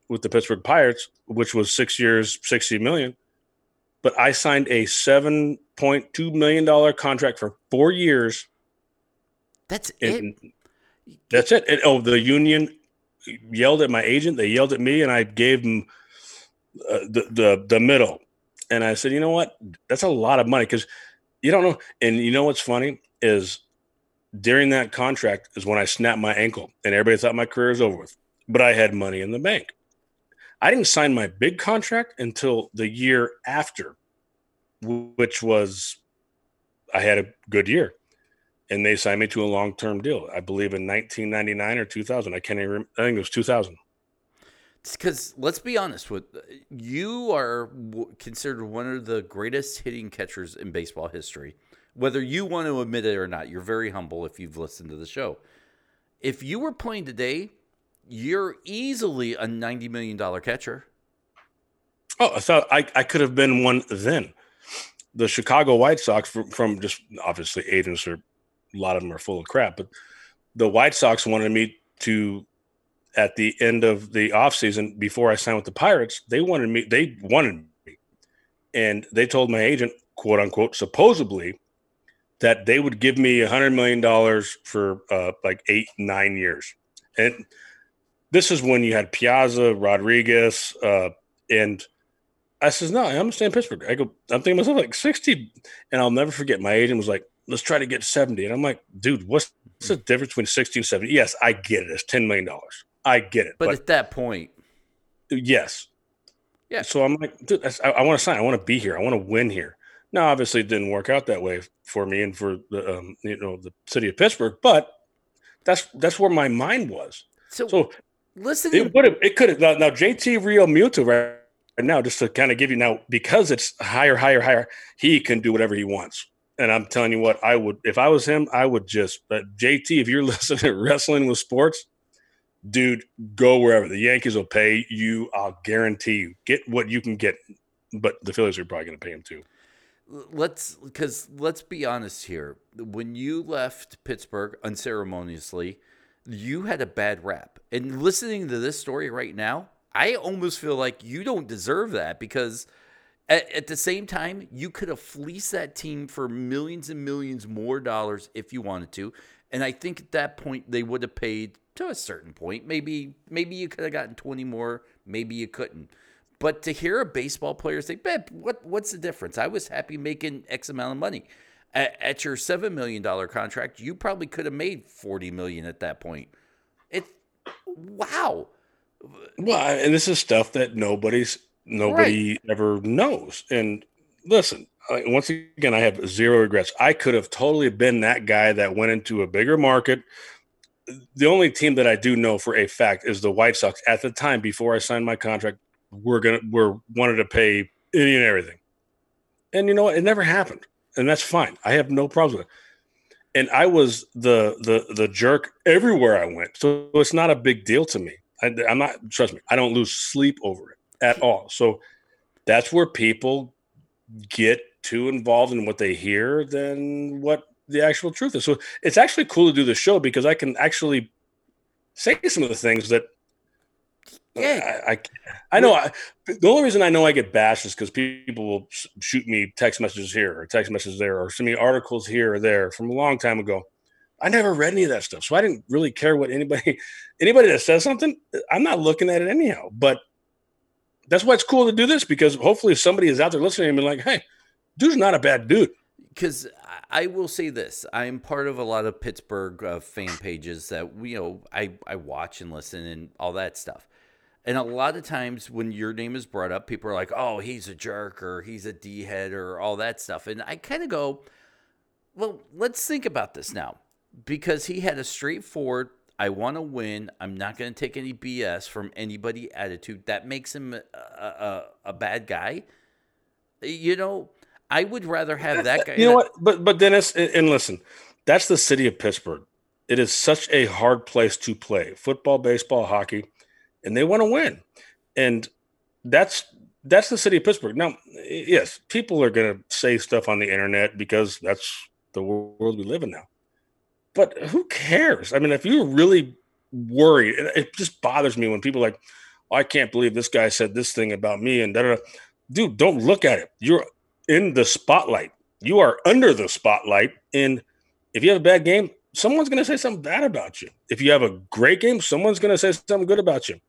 with the Pittsburgh Pirates, which was six years, sixty million. But I signed a seven point two million dollar contract for four years. That's it. That's it. And, oh, the union yelled at my agent. They yelled at me, and I gave them uh, the the the middle. And I said, you know what? That's a lot of money because you don't know. And you know what's funny is during that contract is when I snapped my ankle and everybody thought my career was over with. But I had money in the bank. I didn't sign my big contract until the year after, which was I had a good year. And they signed me to a long term deal. I believe in 1999 or 2000. I can't even remember. I think it was 2000. Because let's be honest, with you are considered one of the greatest hitting catchers in baseball history whether you want to admit it or not. You're very humble if you've listened to the show. If you were playing today, you're easily a $90 million catcher. Oh, thought I, I could have been one then. The Chicago White Sox, from, from just obviously agents are a lot of them are full of crap, but the White Sox wanted me to at the end of the offseason before I signed with the Pirates, they wanted me, they wanted me. And they told my agent, quote unquote, supposedly that they would give me a hundred million dollars for uh, like eight, nine years. And this is when you had Piazza, Rodriguez, uh, and I says, no, I'm staying in Pittsburgh. I go, I'm thinking myself like 60. And I'll never forget my agent was like, let's try to get 70. And I'm like, dude, what's, what's the difference between 60 and 70? Yes, I get it. It's $10 million. I get it. But, but at that point, yes. Yeah. So I'm like, dude, I, I want to sign. I want to be here. I want to win here. Now, obviously, it didn't work out that way for me and for the um, you know the city of Pittsburgh, but that's that's where my mind was. So, So listen, it would have it could have now, now JT Realmuto right now just to kind of give you now because it's higher, higher, higher. He can do whatever he wants, and I'm telling you what, I would if I was him, I would just uh, but JT. If you're [laughs] listening to wrestling with sports, dude, go wherever the Yankees will pay you. I'll guarantee you get what you can get, but the Phillies are probably going to pay him too. let's because let's be honest here. When you left Pittsburgh unceremoniously, you had a bad rap. And listening to this story right now, I almost feel like you don't deserve that because at, at the same time, you could have fleeced that team for millions and millions more dollars if you wanted to. And I think at that point they would have paid to a certain point. Maybe maybe you could have gotten 20 more, maybe you couldn't. But to hear a baseball player say, "Babe, what what's the difference? I was happy making X amount of money." At, at your seven million dollar contract, you probably could have made forty million at that point. It, wow, Well, and this is stuff that nobody's nobody ever knows. And listen, once again, I have zero regrets. I could have totally been that guy that went into a bigger market. The only team that I do know for a fact is the White Sox. At the time, before I signed my contract, we're gonna we're wanted to pay any and everything. And you know what? It never happened, and that's fine. I have no problems with it. And I was the the the jerk everywhere I went, so it's not a big deal to me. I, I'm not. Trust me, I don't lose sleep over it at all. So that's where people get too involved in what they hear than what the actual truth is. So it's actually cool to do the show because I can actually say some of the things that Yeah. I, I, I know. I, the only reason I know I get bashed is because people will shoot me text messages here or text messages there or send me articles here or there from a long time ago. I never read any of that stuff, so I didn't really care what anybody [laughs] anybody that says something. I'm not looking at it anyhow. But that's why it's cool to do this because hopefully somebody is out there listening and be like, "Hey, dude's not a bad dude." because I will say this: I'm part of a lot of Pittsburgh uh, fan pages that you know I I watch and listen and all that stuff. And a lot of times when your name is brought up, people are like, "Oh, he's a jerk," or "He's a d head," or all that stuff. And I kind of go, "Well, let's think about this now," because he had a straightforward. I want to win. I'm not going to take any BS from anybody attitude. That makes him a, a, a bad guy. You know, I would rather have that guy. [laughs] You know what? But but Dennis, and, and listen, that's the city of Pittsburgh. It is such a hard place to play football, baseball, hockey, and they want to win. And that's that's the city of Pittsburgh. Now, yes, people are going to say stuff on the internet because that's the world we live in now. But who cares? I mean, if you're really worried, it just bothers me when people like, oh, I can't believe this guy said this thing about me and da. da." Dude, don't look at it. You're in the spotlight. You are under the spotlight. And if you have a bad game, someone's going to say something bad about you. If you have a great game, someone's going to say something good about you.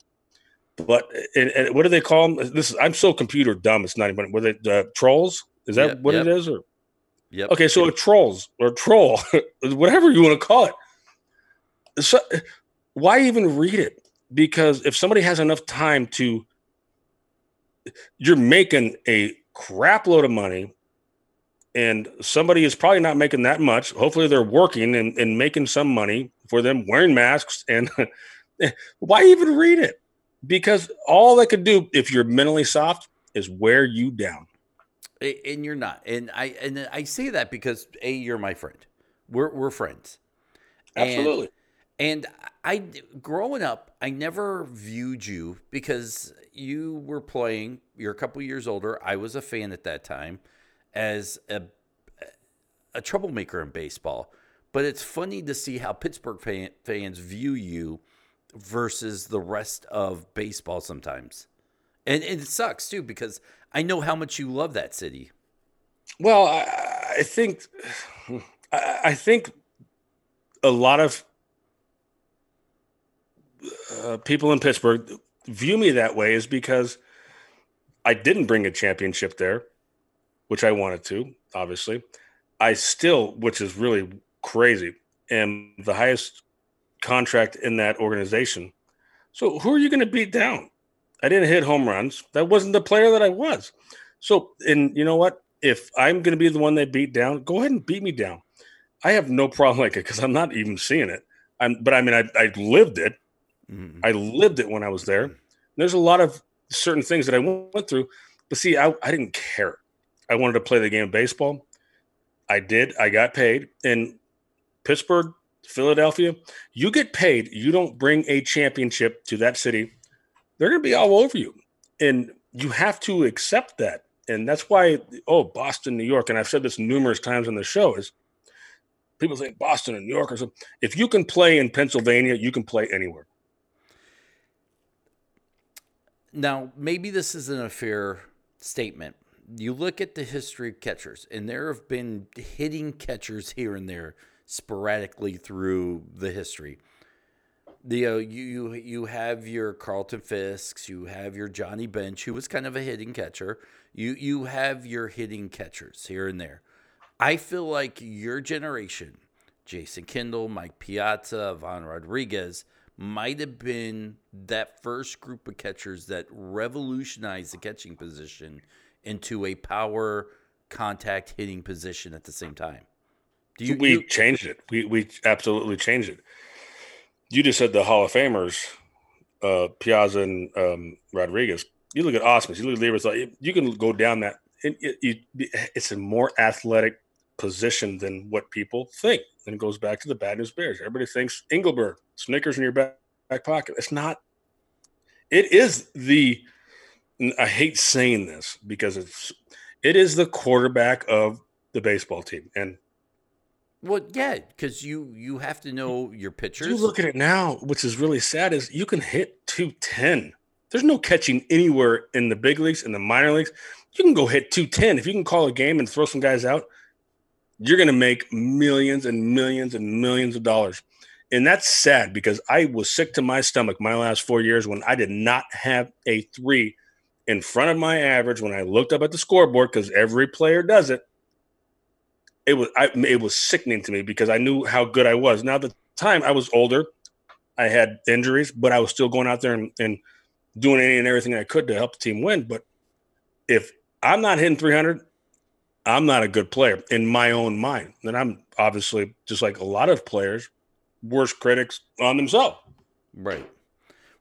But and, and what do they call them? This is I'm so computer dumb. It's not even. Were they uh, trolls? Is that Yep, what yep. it is? Or Yep. okay, so a trolls or troll, [laughs] whatever you want to call it. So, why even read it? Because if somebody has enough time to, you're making a crap load of money, and somebody is probably not making that much. Hopefully, they're working and, and making some money for them wearing masks. And [laughs] why even read it? Because all they could do if you're mentally soft is wear you down. And you're not. And i and i say that because a you're my friend. We're we're friends. And- Absolutely. and i growing up i never viewed you because you were playing you're a couple years older. I was a fan at that time as a a troublemaker in baseball. But it's funny to see how pittsburgh fan, fans view you versus the rest of baseball sometimes and, and it sucks too because I know how much you love that city. Well, I, I think I, I think a lot of uh, people in Pittsburgh view me that way is because I didn't bring a championship there, which I wanted to. Obviously, I still, which is really crazy, am the highest contract in that organization. So who are you going to beat down? I didn't hit home runs. That wasn't the player that I was. So, and you know what? if I'm going to be the one they beat down, go ahead and beat me down. I have no problem [laughs] like it because I'm not even seeing it. I'm, but I mean, I, I lived it. Mm-hmm. I lived it when I was there. There's a lot of certain things that I went through, but see, I, I didn't care. I wanted to play the game of baseball. I did. I got paid in Pittsburgh, Philadelphia. You get paid. You don't bring a championship to that city. They're going to be all over you, and you have to accept that. And that's why, oh, Boston, New York, and I've said this numerous times on the show is people think Boston and New York or something. If you can play in Pennsylvania, you can play anywhere. Now, maybe this isn't a fair statement. You look at the history of catchers, and there have been hitting catchers here and there sporadically through the history. The uh, you you have your Carlton Fisks, you have your Johnny Bench, who was kind of a hitting catcher. You you have your hitting catchers here and there. I feel like your generation, Jason Kendall, Mike Piazza, Ivan Rodriguez, might have been that first group of catchers that revolutionized the catching position into a power contact hitting position at the same time. You, we you, changed it. We we absolutely changed it. You just said the Hall of Famers, uh, Piazza and um, Rodriguez. You look at Ausmus. You look at Lieber. You can go down that. It, it, it's a more athletic position than what people think. And it goes back to the bad news bears. Everybody thinks Engelberg, Snickers in your back, back pocket. It's not. It is the. I hate saying this because it's. It is the quarterback of the baseball team, and well, yeah, because you you have to know your pitchers. You look at it now, which is really sad, is you can hit two ten. There's no catching anywhere in the big leagues, in the minor leagues. You can go hit two ten if you can call a game and throw some guys out. You're going to make millions and millions and millions of dollars, and that's sad because I was sick to my stomach my last four years when I did not have a three in front of my average when I looked up at the scoreboard because every player does it it was I, it was sickening to me because I knew how good I was. Now, at the time, I was older, I had injuries, but I was still going out there and, and doing any and everything I could to help the team win. But if I'm not hitting 300, I'm not a good player in my own mind. And I'm obviously just like a lot of players, worst critics on themselves. Right.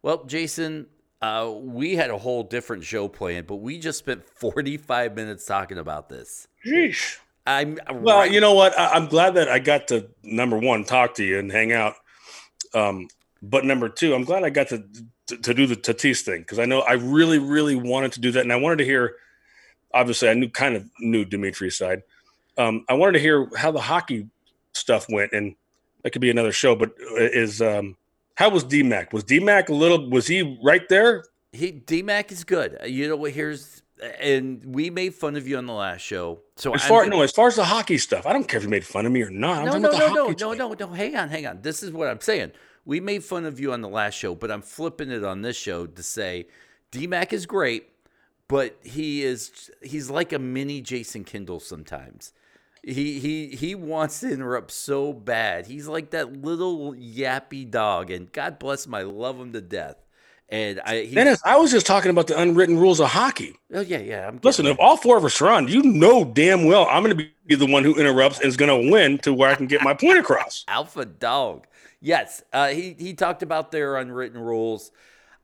Well, Jason, uh, we had a whole different show planned, but we just spent 45 minutes talking about this. Jeez. I'm well. Right. You know what? I, am glad that I got to number one talk to you and hang out. Um, but number two, I'm glad I got to to, to do the Tatis thing because I know I really, really wanted to do that, and I wanted to hear. Obviously, I knew kind of knew Dmitri's side. Um, I wanted to hear how the hockey stuff went, and that could be another show. But uh, is um, how was DMAC? Was DMAC a little? Was he right there? He DMAC is good. You know what? Here's and we made fun of you on the last show. So as far no, as far as the hockey stuff, I don't care if you made fun of me or not. I'm no, no, no, no, no, no, no. Hang on, hang on. This is what I'm saying. We made fun of you on the last show, but I'm flipping it on this show to say DMAC is great, but he is he's like a mini Jason Kendall sometimes. He he he wants to interrupt so bad. He's like that little yappy dog, and God bless him, I love him to death. And I, he, Dennis, I was just talking about the unwritten rules of hockey. Oh yeah, yeah. I'm Listen, if all four of us are on, you know damn well I'm going to be the one who interrupts and is going to win to where I can get my point across. [laughs] Alpha dog. Yes, uh, he he talked about their unwritten rules.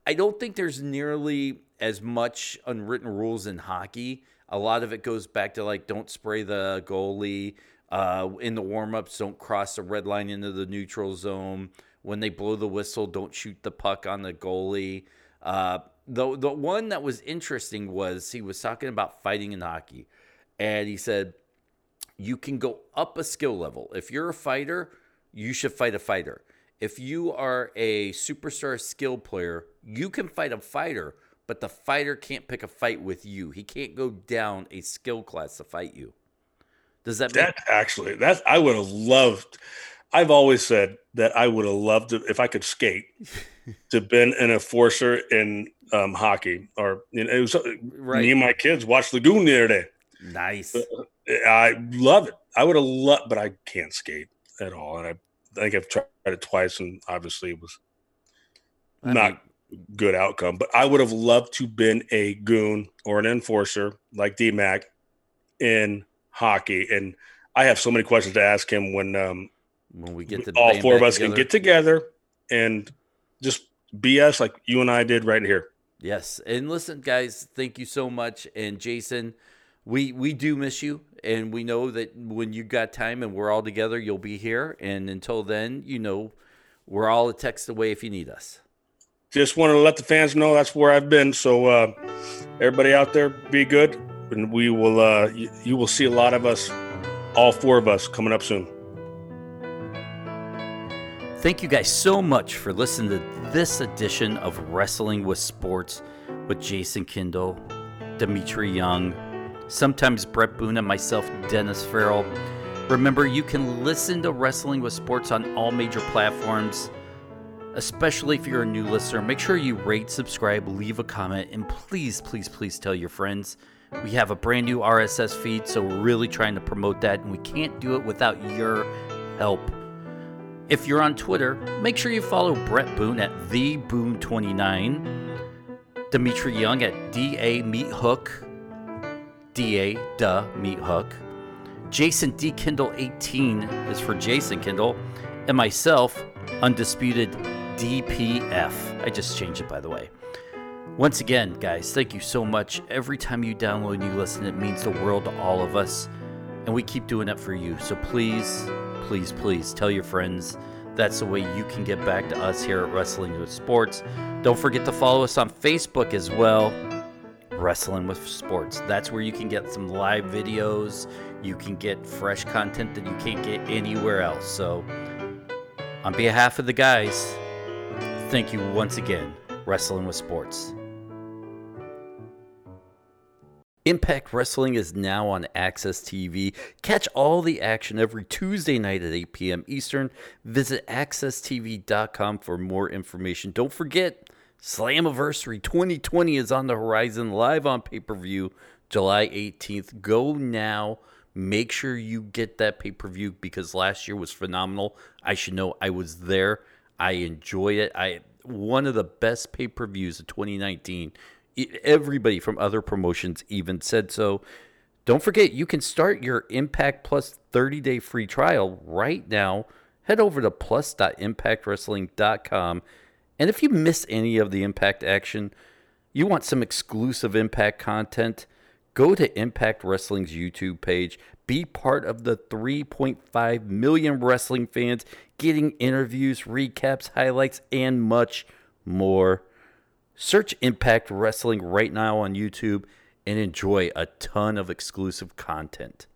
I don't think there's nearly as much unwritten rules in hockey. A lot of it goes back to like don't spray the goalie uh, in the warmups, don't cross the red line into the neutral zone when they blow the whistle, don't shoot the puck on the goalie. Uh, the the one that was interesting was he was talking about fighting in hockey, and he said you can go up a skill level. If you're a fighter, you should fight a fighter. If you are a superstar skill player, you can fight a fighter, but the fighter can't pick a fight with you. He can't go down a skill class to fight you. Does that? That make- actually, that's I would have loved. I've always said that I would have loved to, if I could skate, [laughs] to been an enforcer in um, hockey. Or you know, it was right. me and my kids watched Lagoon the other day. Nice. Uh, I love it. I would have loved, but I can't skate at all. And I, I think I've tried it twice, and obviously it was I not mean, good outcome. But I would have loved to been a goon or an enforcer like DMAC in hockey. And I have so many questions to ask him when um, when we get to all four of us together. can get together and just BS like you and I did right here. Yes, and listen, guys, thank you so much. And Jason, we we do miss you, and we know that when you got time and we're all together, you'll be here. And until then, you know, we're all a text away if you need us. Just wanted to let the fans know that's where I've been. So uh, everybody out there, be good, and we will. Uh, you, you will see a lot of us, all four of us, coming up soon. Thank you guys so much for listening to this edition of Wrestling with Sports with Jason Kendall, Dmitri Young, sometimes Bret Boone, and myself, Dennis Farrell. Remember, you can listen to Wrestling with Sports on all major platforms, especially if you're a new listener. Make sure you rate, subscribe, leave a comment, and please, please, please tell your friends. We have a brand new RSS feed, so we're really trying to promote that, and we can't do it without your help. If you're on Twitter, make sure you follow Bret Boone at TheBoone29, Dmitri Young at DA Meat Hook, DA Duh Meathook, Jason D. Kindle 18 is for Jason Kendall, and myself, Undisputed DPF. I just changed it, by the way. Once again, guys, thank you so much. Every time you download and you listen, it means the world to all of us, and we keep doing it for you. So please, please, please tell your friends. That's the way you can get back to us here at Wrestling with Sports. Don't forget to follow us on Facebook as well. Wrestling with Sports. That's where you can get some live videos. You can get fresh content that you can't get anywhere else. So, on behalf of the guys, thank you once again, Wrestling with Sports. Impact Wrestling is now on AXS TV. Catch all the action every Tuesday night at 8 p.m. Eastern. Visit AXSTV.com for more information. Don't forget, Slammiversary 2020 is on the horizon, live on pay per view July 18th. Go now. Make sure you get that pay per view because last year was phenomenal. I should know I was there. I enjoy it. I one of the best pay per views of 2019 everybody from other promotions even said so. Don't forget, you can start your Impact Plus 30 day free trial right now. Head over to plus.impactwrestling.com. And if you miss any of the Impact action, you want some exclusive Impact content, go to Impact Wrestling's YouTube page. Be part of the 3.5 million wrestling fans getting interviews, recaps, highlights, and much more. Search Impact Wrestling right now on YouTube and enjoy a ton of exclusive content.